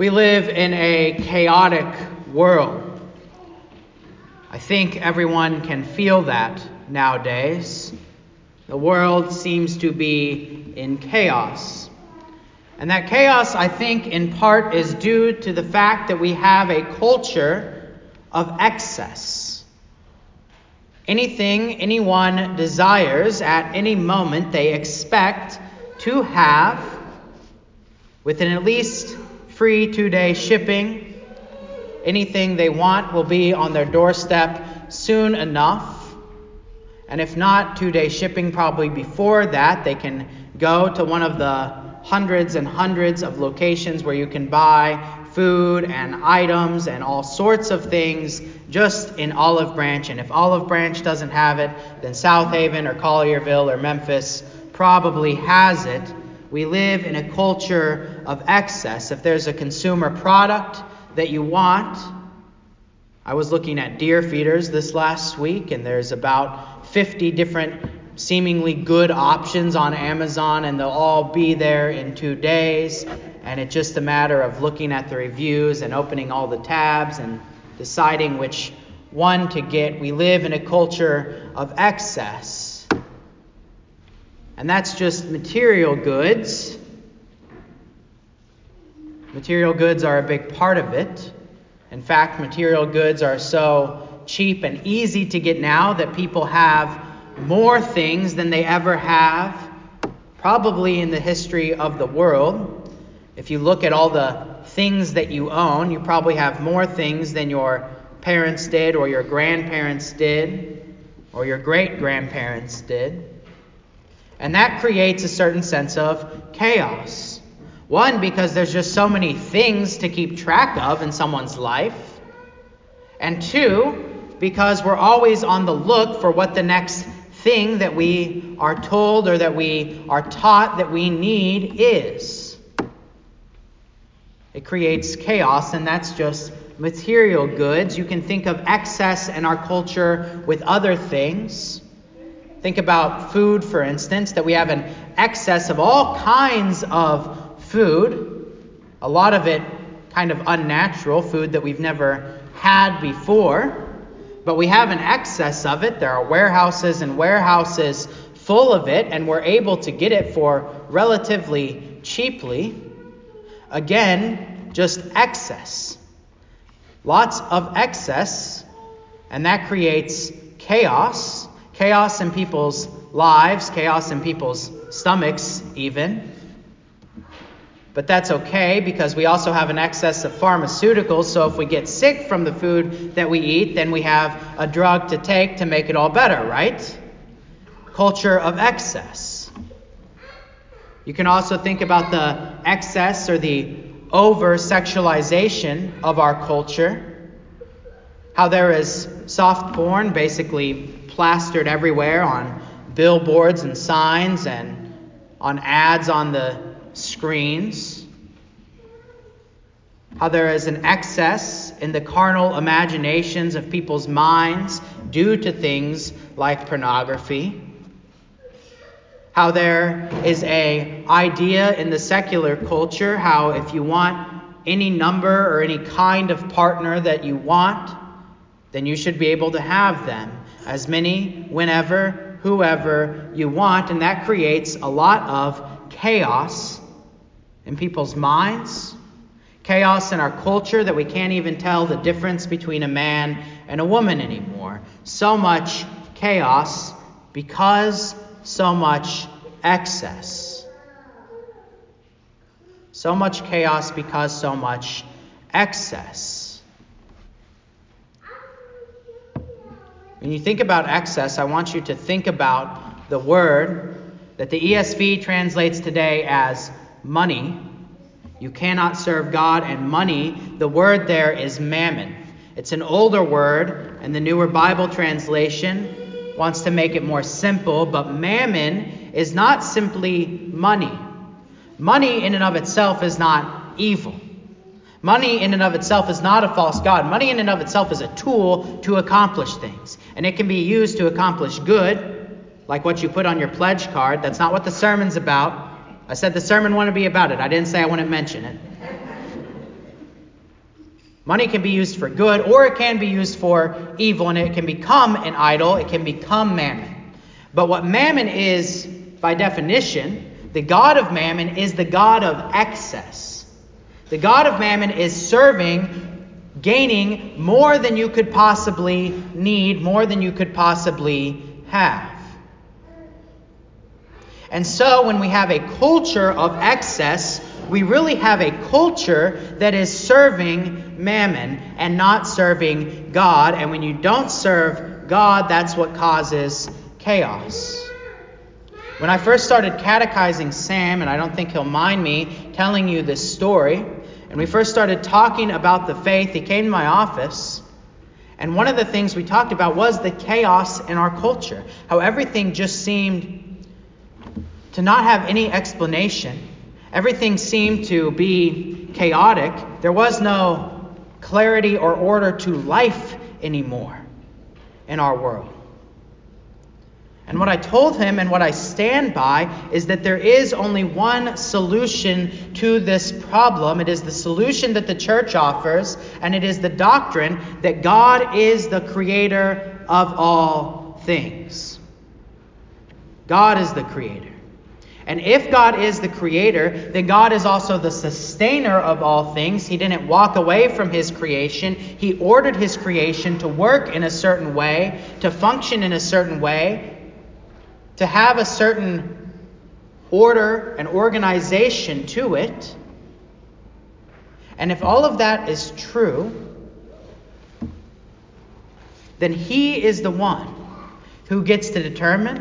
We live in a chaotic world. I think everyone can feel that nowadays. The world seems to be in chaos. And that chaos, I think, in part is due to the fact that we have a culture of excess. Anything anyone desires at any moment, they expect to have within at least free two day shipping. Anything they want will be on their doorstep soon enough. And if not two day shipping, probably before that, they can go to one of the hundreds and hundreds of locations where you can buy food and items and all sorts of things just in Olive Branch. And if Olive Branch doesn't have it, then Southaven or Collierville or Memphis probably has it. We live in a culture of excess. If there's a consumer product that you want, I was looking at deer feeders this last week, and there's about 50 different seemingly good options on Amazon, and they'll all be there in two days. And it's just a matter of looking at the reviews and opening all the tabs and deciding which one to get. We live in a culture of excess. And that's just material goods. Material goods are a big part of it. In fact, material goods are so cheap and easy to get now that people have more things than they ever have, probably in the history of the world. If you look at all the things that you own, you probably have more things than your parents did, or your grandparents did, or your great grandparents did. And that creates a certain sense of chaos. One, because there's just so many things to keep track of in someone's life. And two, because we're always on the look for what the next thing that we are told or that we are taught that we need is. It creates chaos, and that's just material goods. You can think of excess in our culture with other things. Think about food, for instance, that we have an excess of all kinds of food, a lot of it kind of unnatural, food that we've never had before but we have an excess of it. There are warehouses and warehouses full of it, and we're able to get it for relatively cheaply. Again, just excess. Lots of excess, and that creates chaos. Chaos in people's lives, chaos in people's stomachs, even. But that's okay because we also have an excess of pharmaceuticals. So if we get sick from the food that we eat, then we have a drug to take to make it all better, right? Culture of excess. You can also think about the excess or the over sexualization of our culture. How there is soft porn basically plastered everywhere on billboards and signs and on ads on the screens, how there is an excess in the carnal imaginations of people's minds due to things like pornography. How there is a idea in the secular culture how if you want any number or any kind of partner that you want then you should be able to have them as many whenever whoever you want and that creates a lot of chaos in people's minds, chaos in our culture that we can't even tell the difference between a man and a woman anymore. So much chaos because so much excess. So much chaos because so much excess. When you think about excess, I want you to think about the word that the ESV translates today as money. You cannot serve God and money. The word there is mammon. It's an older word, and the newer Bible translation wants to make it more simple, but mammon is not simply money. Money in and of itself is not evil. Money in and of itself is not a false God. Money in and of itself is a tool to accomplish things. And it can be used to accomplish good, like what you put on your pledge card. That's not what the sermon's about. I said the sermon wouldn't be about it. I didn't say I wouldn't mention it. Money can be used for good or it can be used for evil, and it can become an idol, it can become mammon. But what mammon is, by definition, the God of mammon is the God of excess. The God of mammon is serving, gaining more than you could possibly need, more than you could possibly have. And so, when we have a culture of excess, we really have a culture that is serving mammon and not serving God. And when you don't serve God, that's what causes chaos. When I first started catechizing Sam, and I don't think he'll mind me telling you this story, and we first started talking about the faith, he came to my office. And one of the things we talked about was the chaos in our culture. How everything just seemed to not have any explanation. Everything seemed to be chaotic. There was no clarity or order to life anymore in our world. And what I told him and what I stand by is that there is only one solution to this problem. It is the solution that the church offers, and it is the doctrine that God is the creator of all things. God is the creator. And if God is the creator, then God is also the sustainer of all things. He didn't walk away from his creation. He ordered his creation to work in a certain way, to function in a certain way, to have a certain order and organization to it. And if all of that is true, then He is the one who gets to determine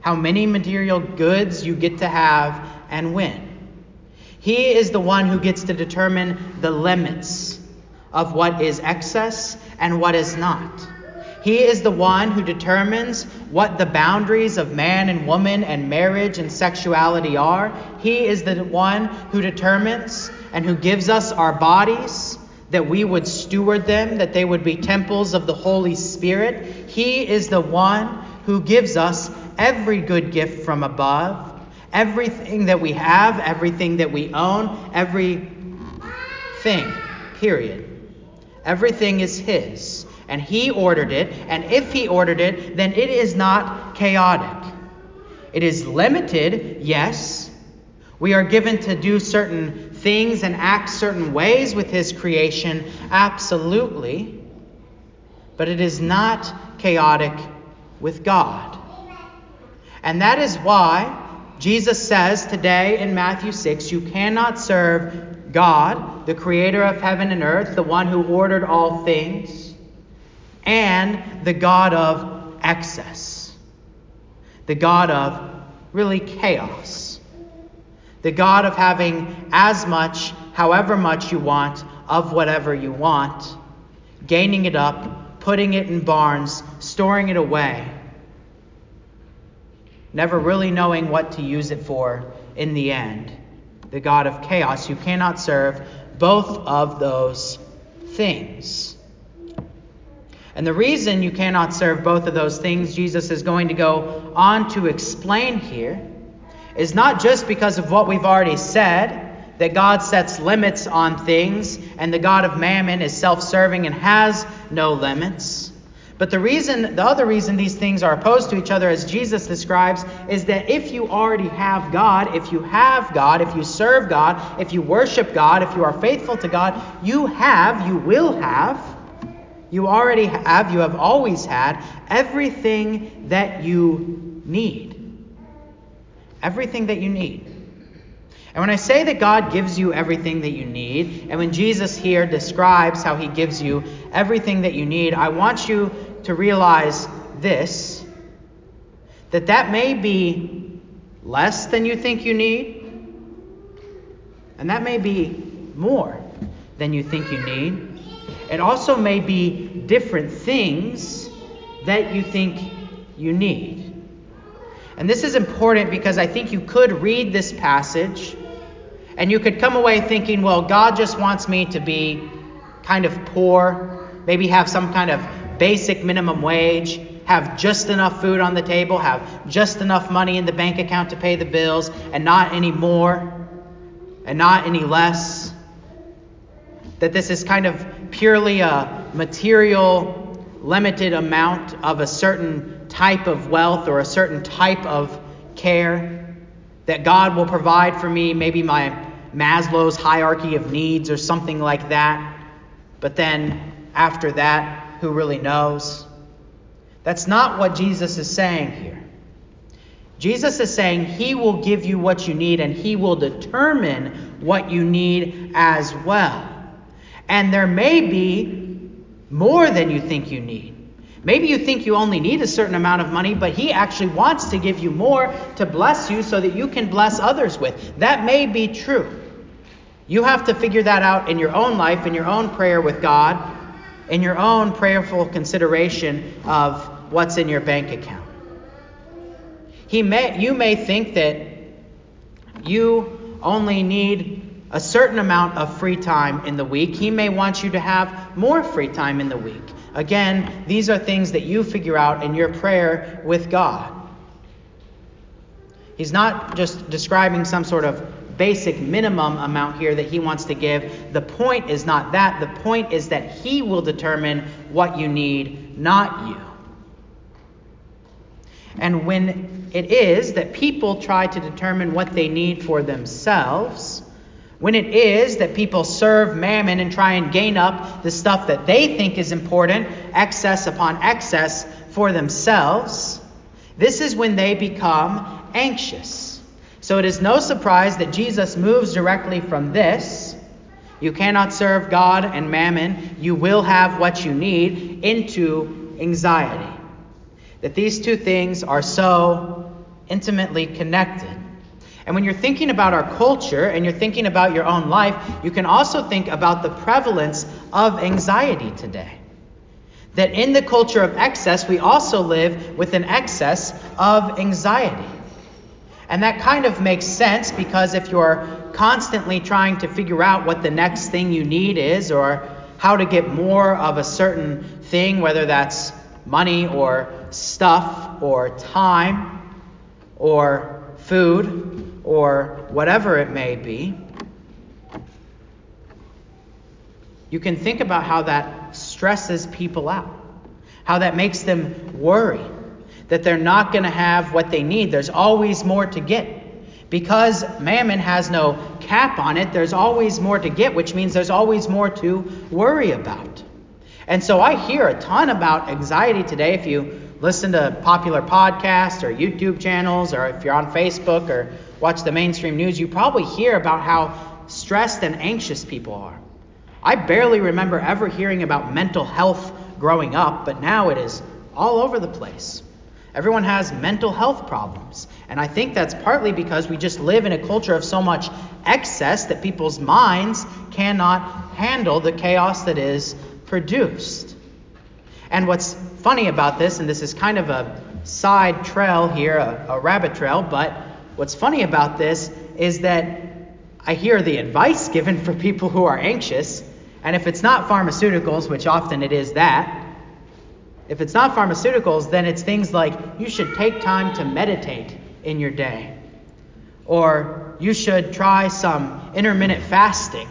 how many material goods you get to have and when. He is the one who gets to determine the limits of what is excess and what is not. He is the one who determines what the boundaries of man and woman and marriage and sexuality are. He is the one who determines and who gives us our bodies that we would steward them, that they would be temples of the Holy Spirit. He is the one who gives us every good gift from above, everything that we have, everything that we own, everything, period. Everything is His and he ordered it, and if he ordered it, then it is not chaotic. It is limited, yes. We are given to do certain things and act certain ways with his creation, absolutely. But it is not chaotic with God. And that is why Jesus says today in Matthew 6 you cannot serve God, the creator of heaven and earth, the one who ordered all things and the God of excess, the God of really chaos, the God of having as much, however much you want, of whatever you want, gaining it up, putting it in barns, storing it away, never really knowing what to use it for in the end. The God of chaos. You cannot serve both of those things. And the reason you cannot serve both of those things, Jesus is going to go on to explain here, is not just because of what we've already said, that God sets limits on things, and the God of mammon is self serving and has no limits. But the reason, the other reason these things are opposed to each other, as Jesus describes, is that if you already have God, if you have God, if you serve God, if you worship God, if you are faithful to God, you have, you will have you already have, you have always had everything that you need. Everything that you need. And when I say that God gives you everything that you need, and when Jesus here describes how he gives you everything that you need, I want you to realize this that that may be less than you think you need, and that may be more than you think you need. It also may be different things that you think you need. And this is important because I think you could read this passage and you could come away thinking, well, God just wants me to be kind of poor, maybe have some kind of basic minimum wage, have just enough food on the table, have just enough money in the bank account to pay the bills, and not any more, and not any less. that this is kind of purely a material, limited amount of a certain type of wealth or a certain type of care, that God will provide for me, maybe my Maslow's hierarchy of needs or something like that. But then after that, who really knows? That's not what Jesus is saying here. Jesus is saying he will give you what you need and he will determine what you need as well. And there may be more than you think you need. Maybe you think you only need a certain amount of money, but he actually wants to give you more to bless you so that you can bless others with. That may be true. You have to figure that out in your own life, in your own prayer with God, in your own prayerful consideration of what's in your bank account. He may, you may think that you only need a certain amount of free time in the week. He may want you to have more free time in the week. Again, these are things that you figure out in your prayer with God. He's not just describing some sort of basic minimum amount here that he wants to give. The point is not that. The point is that he will determine what you need, not you. And when it is that people try to determine what they need for themselves, when it is that people serve mammon and try and gain up the stuff that they think is important, excess upon excess for themselves, this is when they become anxious. So it is no surprise that Jesus moves directly from this, you cannot serve God and mammon, you will have what you need, into anxiety that these two things are so intimately connected. And when you're thinking about our culture and you're thinking about your own life, you can also think about the prevalence of anxiety today. That in the culture of excess, we also live with an excess of anxiety. And that kind of makes sense because if you're constantly trying to figure out what the next thing you need is or how to get more of a certain thing, whether that's money or stuff or time or food or whatever it may be, you can think about how that stresses people out, how that makes them worry that they're not going to have what they need. There's always more to get. Because mammon has no cap on it, there's always more to get, which means there's always more to worry about. And so I hear a ton about anxiety today. If you listen to popular podcasts or YouTube channels, or if you're on Facebook or watch the mainstream news, you probably hear about how stressed and anxious people are. I barely remember ever hearing about mental health growing up, but now it is all over the place. Everyone has mental health problems. And I think that's partly because we just live in a culture of so much excess that people's minds cannot handle the chaos that is produced. And what's funny about this, and this is kind of a side trail here, a, a rabbit trail, but what's funny about this is that I hear the advice given for people who are anxious, and if it's not pharmaceuticals, which often it is that, if it's not pharmaceuticals, then it's things like you should take time to meditate in your day, or you should try some intermittent fasting,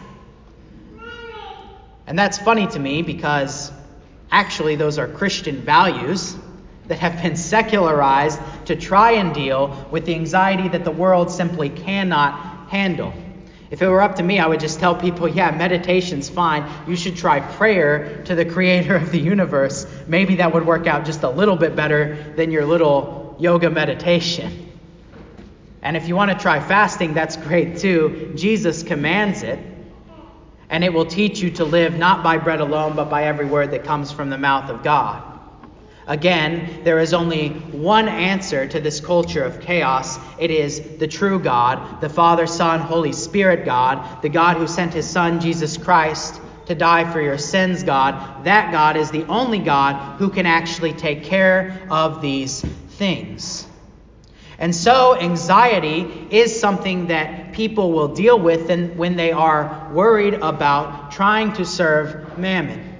and that's funny to me because actually those are Christian values that have been secularized to try and deal with the anxiety that the world simply cannot handle. If it were up to me, I would just tell people, yeah, meditation's fine. You should try prayer to the creator of the universe. Maybe that would work out just a little bit better than your little yoga meditation. And if you want to try fasting, that's great too. Jesus commands it and it will teach you to live not by bread alone, but by every word that comes from the mouth of God. Again, there is only one answer to this culture of chaos. It is the true God, the Father, Son, Holy Spirit God, the God who sent his Son, Jesus Christ, to die for your sins, God. That God is the only God who can actually take care of these things. And so, anxiety is something that people will deal with when they are worried about trying to serve mammon,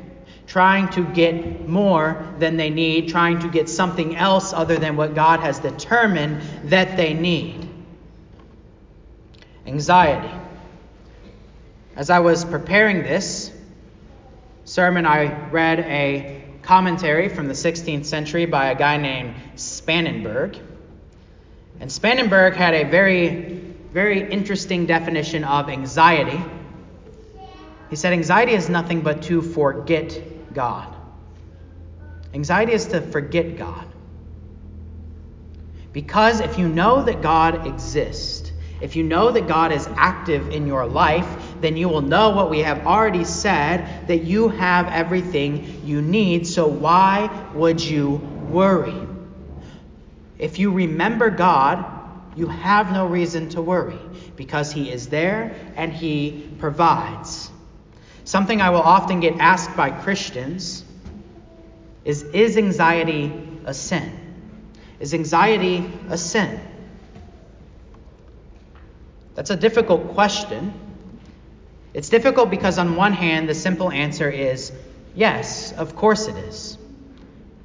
trying to get more than they need, trying to get something else other than what God has determined that they need. Anxiety. As I was preparing this, sermon, I read a commentary from the 16th century by a guy named Spangenberg. And Spangenberg had a very, very interesting definition of anxiety. He said, Anxiety is nothing but to forget God. Anxiety is to forget God. Because if you know that God exists, if you know that God is active in your life, then you will know what we have already said that you have everything you need. So why would you worry? If you remember God, you have no reason to worry because He is there and He provides. Something I will often get asked by Christians is Is anxiety a sin? Is anxiety a sin? That's a difficult question. It's difficult because, on one hand, the simple answer is yes, of course it is.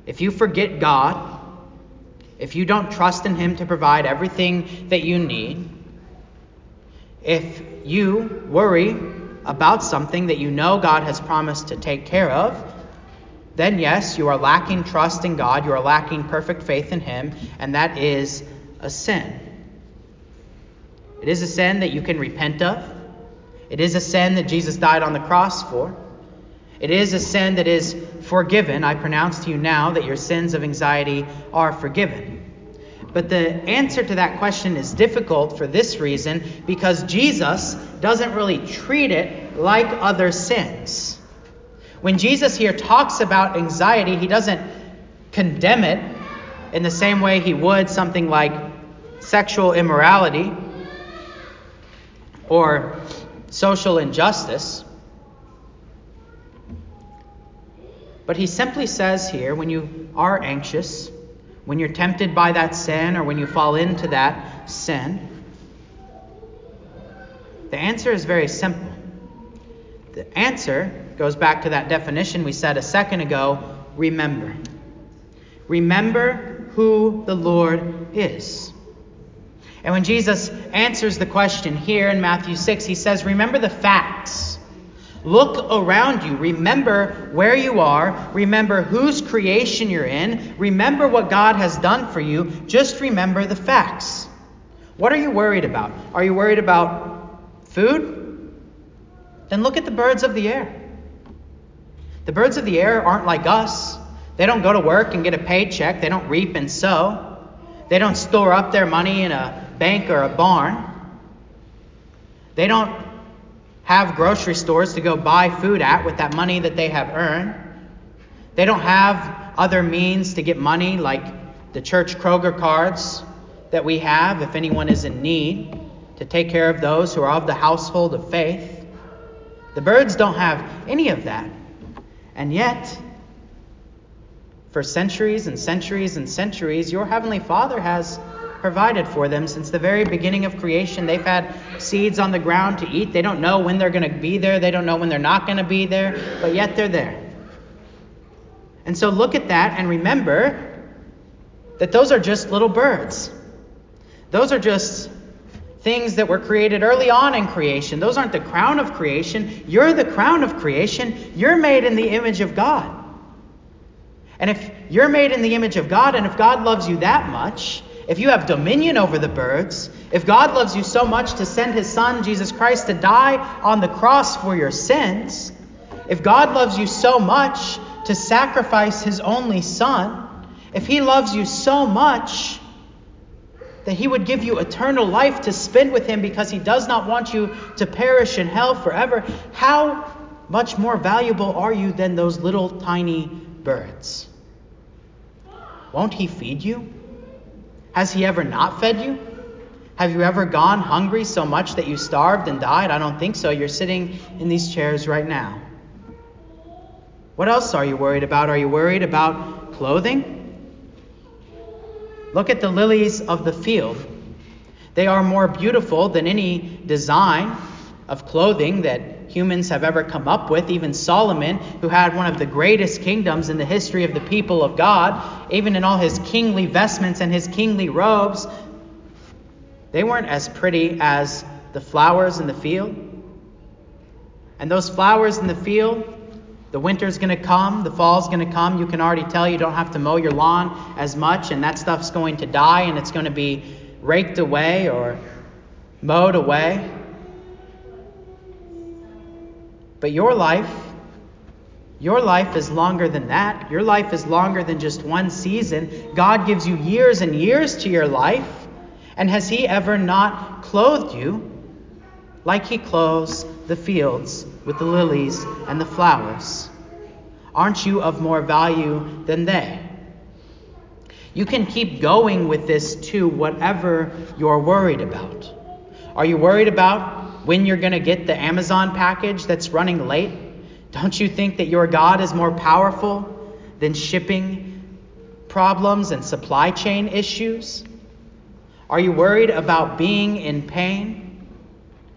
If you forget God, if you don't trust in Him to provide everything that you need, if you worry about something that you know God has promised to take care of, then yes, you are lacking trust in God, you are lacking perfect faith in Him, and that is a sin. It is a sin that you can repent of. It is a sin that Jesus died on the cross for. It is a sin that is forgiven. I pronounce to you now that your sins of anxiety are forgiven. But the answer to that question is difficult for this reason because Jesus doesn't really treat it like other sins. When Jesus here talks about anxiety, he doesn't condemn it in the same way he would something like sexual immorality or social injustice. But he simply says here when you are anxious, when you're tempted by that sin, or when you fall into that sin, the answer is very simple. The answer goes back to that definition we said a second ago remember. Remember who the Lord is. And when Jesus answers the question here in Matthew 6, he says, Remember the facts. Look around you. Remember where you are. Remember whose creation you're in. Remember what God has done for you. Just remember the facts. What are you worried about? Are you worried about food? Then look at the birds of the air. The birds of the air aren't like us. They don't go to work and get a paycheck, they don't reap and sow, they don't store up their money in a bank or a barn. They don't have grocery stores to go buy food at with that money that they have earned. They don't have other means to get money like the church Kroger cards that we have if anyone is in need to take care of those who are of the household of faith. The birds don't have any of that. And yet, for centuries and centuries and centuries, your Heavenly Father has provided for them since the very beginning of creation. They've had seeds on the ground to eat. They don't know when they're going to be there, they don't know when they're not going to be there, but yet they're there. And so look at that and remember that those are just little birds. Those are just things that were created early on in creation. Those aren't the crown of creation. You're the crown of creation. You're made in the image of God. And if you're made in the image of God, and if God loves you that much, if you have dominion over the birds, if God loves you so much to send his son, Jesus Christ, to die on the cross for your sins, if God loves you so much to sacrifice his only son, if he loves you so much that he would give you eternal life to spend with him because he does not want you to perish in hell forever, how much more valuable are you than those little tiny birds? Won't he feed you? Has he ever not fed you? Have you ever gone hungry so much that you starved and died? I don't think so. You're sitting in these chairs right now. What else are you worried about? Are you worried about clothing? Look at the lilies of the field. They are more beautiful than any design of clothing that humans have ever come up with. Even Solomon, who had one of the greatest kingdoms in the history of the people of God, even in all his kingly vestments and his kingly robes, they weren't as pretty as the flowers in the field. And those flowers in the field The winter's going to come, the fall's going to come. You can already tell you don't have to mow your lawn as much, and that stuff's going to die and it's going to be raked away or mowed away. But your life, your life is longer than that. Your life is longer than just one season. God gives you years and years to your life. And has He ever not clothed you like He clothes the fields with the lilies and the flowers? Aren't you of more value than they? You can keep going with this to whatever you're worried about. Are you worried about when you're going to get the Amazon package that's running late? Don't you think that your God is more powerful than shipping problems and supply chain issues? Are you worried about being in pain?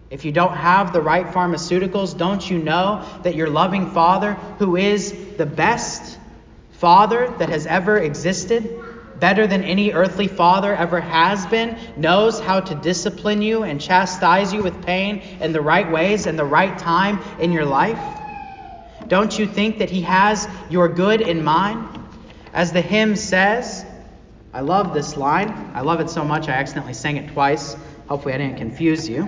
If you don't have the right pharmaceuticals, don't you know that your loving Father, who is the best Father that has ever existed, better than any earthly father ever has been, knows how to discipline you and chastise you with pain in the right ways and the right time in your life? Don't you think that He has your good in mind? As the hymn says, I love this line. I love it so much I accidentally sang it twice. Hopefully, I didn't confuse you.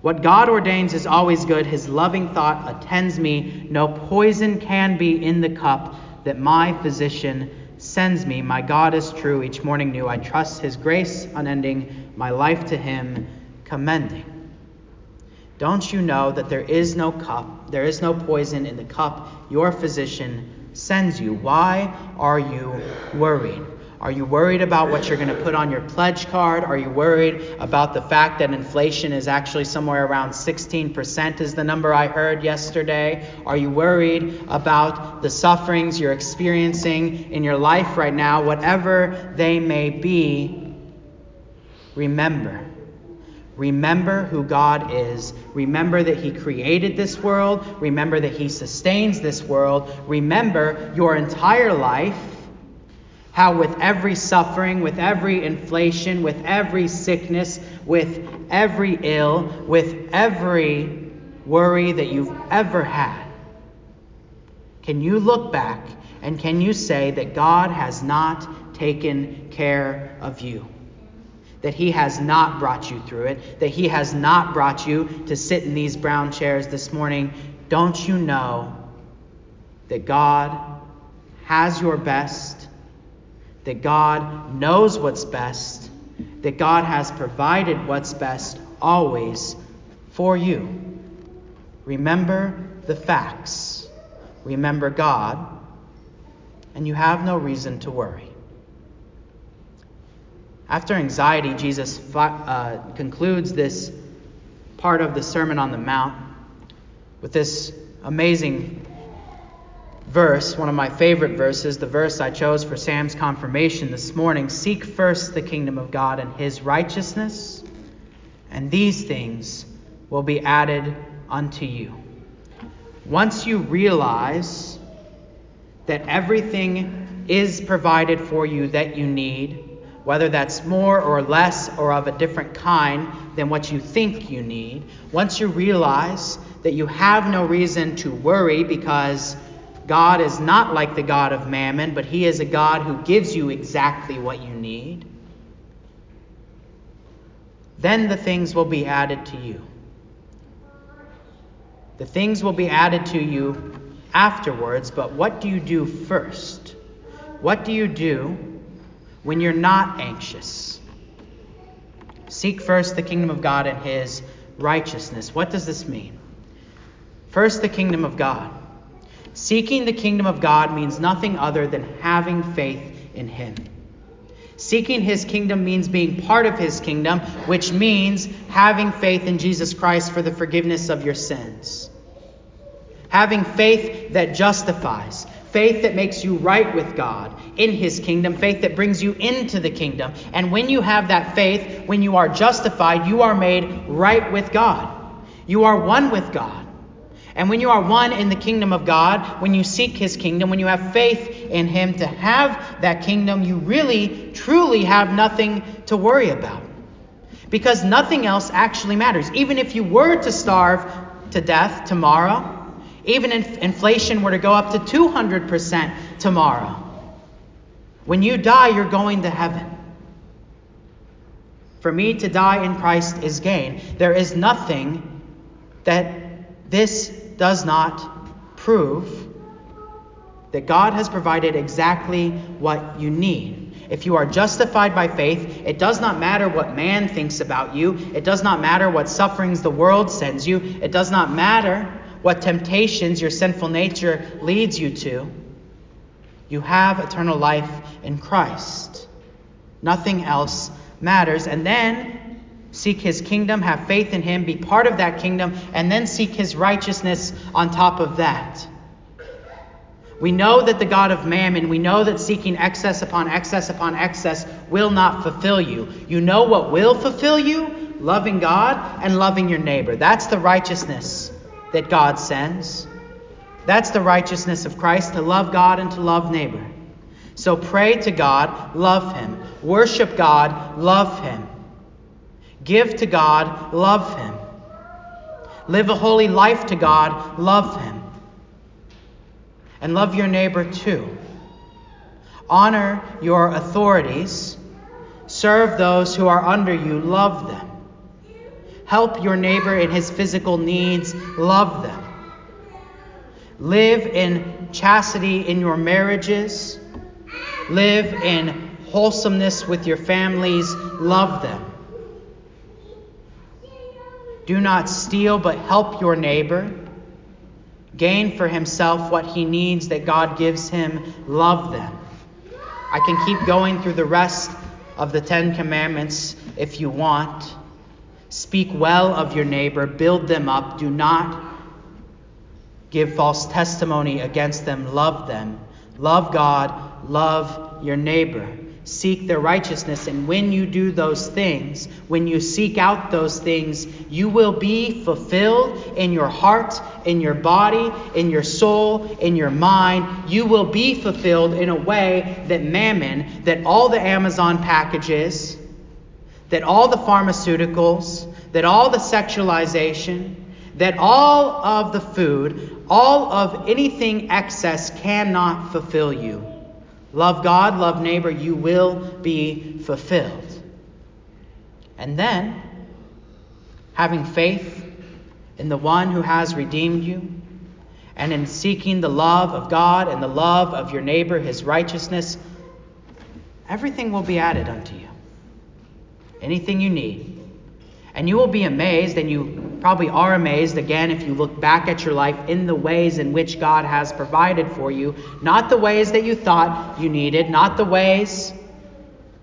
What God ordains is always good. His loving thought attends me. No poison can be in the cup that my physician sends me. My God is true. Each morning new. I trust his grace unending. My life to him commending. Don't you know that there is no cup, there is no poison in the cup your physician sends you? Why are you worried? Are you worried about what you're going to put on your pledge card? Are you worried about the fact that inflation is actually somewhere around 16% is the number I heard yesterday? Are you worried about the sufferings you're experiencing in your life right now, whatever they may be? Remember Remember who God is. Remember that He created this world. Remember that He sustains this world. Remember your entire life, how with every suffering, with every inflation, with every sickness, with every ill, with every worry that you've ever had, can you look back and can you say that God has not taken care of you? that He has not brought you through it, that He has not brought you to sit in these brown chairs this morning, don't you know that God has your best, that God knows what's best, that God has provided what's best always for you? Remember the facts, remember God, and you have no reason to worry. After anxiety, Jesus uh, concludes this part of the Sermon on the Mount with this amazing verse, one of my favorite verses, the verse I chose for Sam's confirmation this morning Seek first the kingdom of God and his righteousness, and these things will be added unto you. Once you realize that everything is provided for you that you need, whether that's more or less or of a different kind than what you think you need, once you realize that you have no reason to worry because God is not like the God of mammon, but He is a God who gives you exactly what you need, then the things will be added to you. The things will be added to you afterwards, but what do you do first? What do you do when you're not anxious. Seek first the kingdom of God and his righteousness. What does this mean? First, the kingdom of God. Seeking the kingdom of God means nothing other than having faith in him. Seeking his kingdom means being part of his kingdom, which means having faith in Jesus Christ for the forgiveness of your sins. Having faith that justifies, faith that makes you right with God in His kingdom, faith that brings you into the kingdom. And when you have that faith, when you are justified, you are made right with God. You are one with God. And when you are one in the kingdom of God, when you seek His kingdom, when you have faith in Him to have that kingdom, you really, truly have nothing to worry about. Because nothing else actually matters. Even if you were to starve to death tomorrow, Even if inflation were to go up to 200% tomorrow, when you die, you're going to heaven. For me to die in Christ is gain. There is nothing that this does not prove that God has provided exactly what you need. If you are justified by faith, it does not matter what man thinks about you. It does not matter what sufferings the world sends you. It does not matter what temptations your sinful nature leads you to. You have eternal life in Christ. Nothing else matters. And then seek his kingdom, have faith in him, be part of that kingdom, and then seek his righteousness on top of that. We know that the God of mammon, we know that seeking excess upon excess upon excess will not fulfill you. You know what will fulfill you? Loving God and loving your neighbor. That's the righteousness that God sends. That's the righteousness of Christ to love God and to love neighbor. So pray to God, love Him. Worship God, love Him. Give to God, love Him. Live a holy life to God, love Him and love your neighbor too. Honor your authorities. Serve those who are under you. Love them. Help your neighbor in his physical needs. Love them. Live in chastity in your marriages. Live in wholesomeness with your families. Love them. Do not steal, but help your neighbor. Gain for himself what he needs that God gives him, love them. I can keep going through the rest of the Ten Commandments if you want. Speak well of your neighbor, build them up, do not give false testimony against them, love them. Love God, love your neighbor seek their righteousness. And when you do those things, when you seek out those things, you will be fulfilled in your heart, in your body, in your soul, in your mind. You will be fulfilled in a way that mammon, that all the Amazon packages, that all the pharmaceuticals, that all the sexualization, that all of the food, all of anything excess cannot fulfill you. Love God, love neighbor, you will be fulfilled. And then, having faith in the one who has redeemed you, and in seeking the love of God and the love of your neighbor, his righteousness, everything will be added unto you. Anything you need. And you will be amazed, and you probably are amazed again if you look back at your life in the ways in which God has provided for you. Not the ways that you thought you needed, not the ways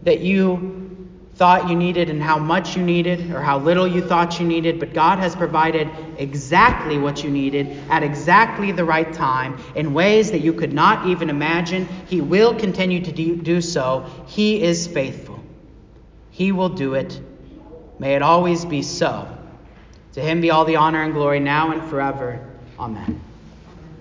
that you thought you needed and how much you needed or how little you thought you needed, but God has provided exactly what you needed at exactly the right time in ways that you could not even imagine. He will continue to do so. He is faithful. He will do it May it always be so. To him be all the honor and glory now and forever. Amen.